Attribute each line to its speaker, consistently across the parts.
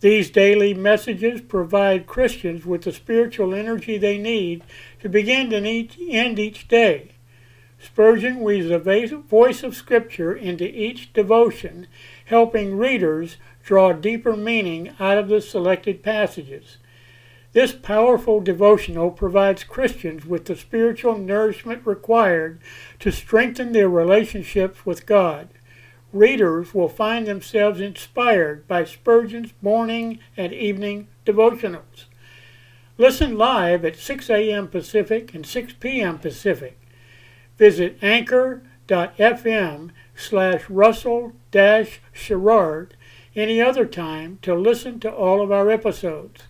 Speaker 1: These daily messages provide Christians with the spiritual energy they need to begin and end each day. Spurgeon weaves a voice of Scripture into each devotion, helping readers draw deeper meaning out of the selected passages. This powerful devotional provides Christians with the spiritual nourishment required to strengthen their relationships with God readers will find themselves inspired by Spurgeon's morning and evening devotionals. Listen live at 6 a.m. Pacific and 6 p.m. Pacific. Visit anchor.fm slash Russell Sherrard any other time to listen to all of our episodes.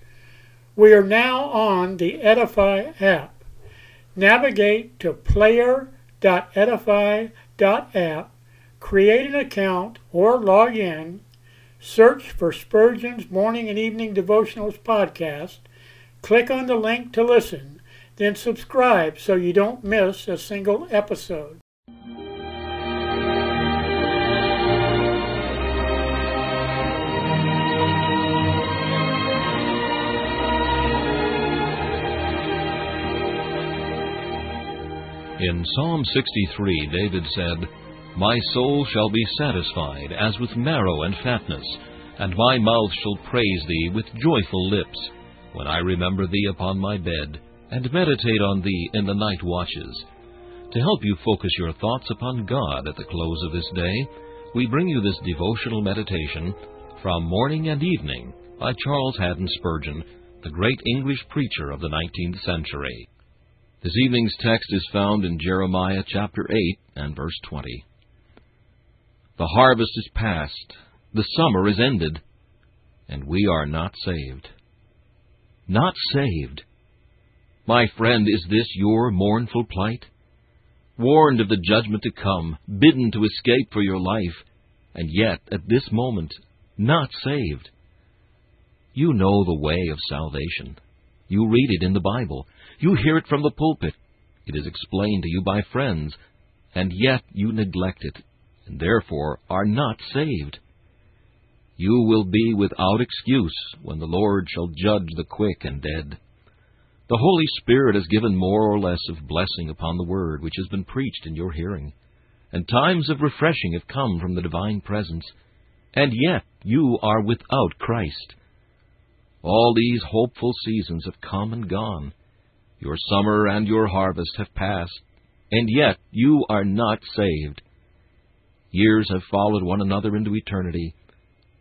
Speaker 1: We are now on the Edify app. Navigate to player.edify.app create an account or log in, search for Spurgeon's Morning and Evening Devotionals podcast, click on the link to listen, then subscribe so you don't miss a single episode.
Speaker 2: In Psalm 63, David said, my soul shall be satisfied as with marrow and fatness, and my mouth shall praise thee with joyful lips, when I remember thee upon my bed, and meditate on thee in the night watches. To help you focus your thoughts upon God at the close of this day, we bring you this devotional meditation from Morning and Evening by Charles Haddon Spurgeon, the great English preacher of the 19th century. This evening's text is found in Jeremiah chapter 8 and verse 20. The harvest is past, the summer is ended, and we are not saved. Not saved. My friend, is this your mournful plight? Warned of the judgment to come, bidden to escape for your life, and yet, at this moment, not saved. You know the way of salvation. You read it in the Bible. You hear it from the pulpit. It is explained to you by friends, and yet you neglect it and therefore are not saved. You will be without excuse when the Lord shall judge the quick and dead. The Holy Spirit has given more or less of blessing upon the word which has been preached in your hearing, and times of refreshing have come from the divine presence, and yet you are without Christ. All these hopeful seasons have come and gone. Your summer and your harvest have passed, and yet you are not saved. Years have followed one another into eternity,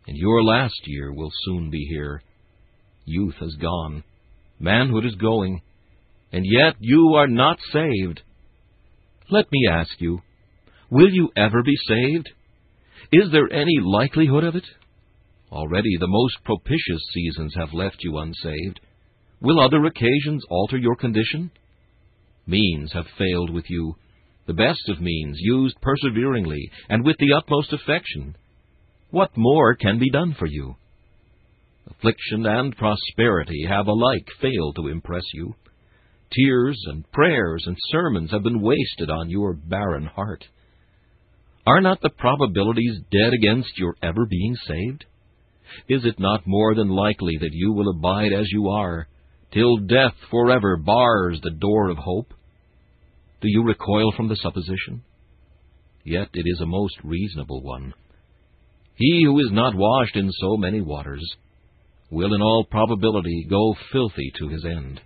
Speaker 2: and your last year will soon be here. Youth has gone, manhood is going, and yet you are not saved. Let me ask you, will you ever be saved? Is there any likelihood of it? Already the most propitious seasons have left you unsaved. Will other occasions alter your condition? Means have failed with you the best of means, used perseveringly and with the utmost affection. What more can be done for you? Affliction and prosperity have alike failed to impress you. Tears and prayers and sermons have been wasted on your barren heart. Are not the probabilities dead against your ever being saved? Is it not more than likely that you will abide as you are, till death forever bars the door of hope? Do you recoil from the supposition? Yet it is a most reasonable one. He who is not washed in so many waters will in all probability go filthy to his end.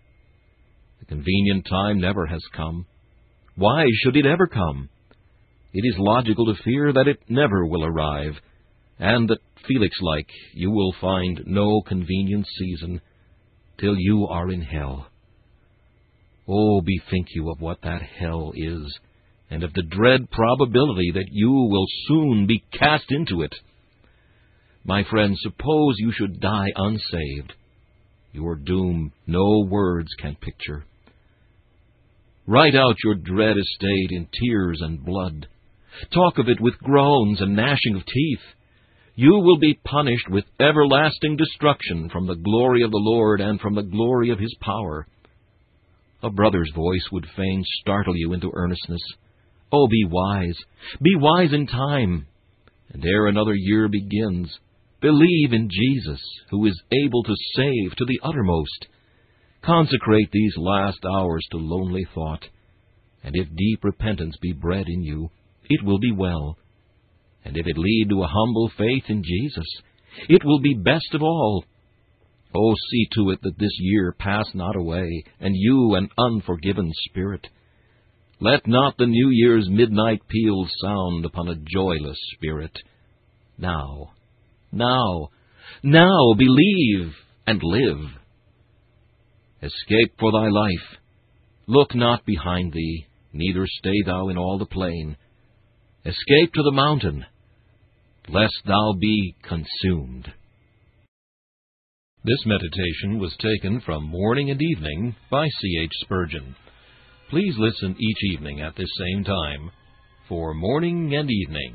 Speaker 2: The convenient time never has come. Why should it ever come? It is logical to fear that it never will arrive, and that, Felix like, you will find no convenient season till you are in hell. Oh, bethink you of what that hell is, and of the dread probability that you will soon be cast into it. My friend, suppose you should die unsaved. Your doom no words can picture. Write out your dread estate in tears and blood. Talk of it with groans and gnashing of teeth. You will be punished with everlasting destruction from the glory of the Lord and from the glory of his power. A brother's voice would fain startle you into earnestness. Oh, be wise, be wise in time, and ere another year begins, believe in Jesus, who is able to save to the uttermost. Consecrate these last hours to lonely thought, and if deep repentance be bred in you, it will be well. And if it lead to a humble faith in Jesus, it will be best of all. Oh, see to it that this year pass not away, and you an unforgiven spirit. Let not the New Year's midnight peals sound upon a joyless spirit. Now, now, now believe and live. Escape for thy life. Look not behind thee, neither stay thou in all the plain. Escape to the mountain, lest thou be consumed. This meditation was taken from Morning and Evening by C. H. Spurgeon. Please listen each evening at this same time for Morning and Evening.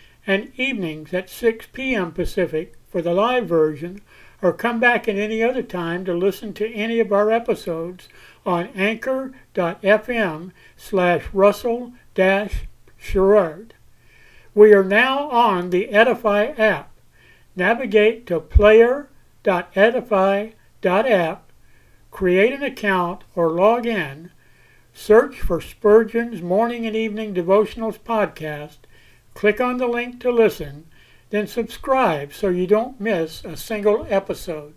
Speaker 1: and evenings at 6 p.m. Pacific for the live version, or come back at any other time to listen to any of our episodes on anchor.fm slash russell dash Sherrard. We are now on the Edify app. Navigate to player.edify.app, create an account or log in, search for Spurgeon's Morning and Evening Devotionals podcast, Click on the link to listen, then subscribe so you don't miss a single episode.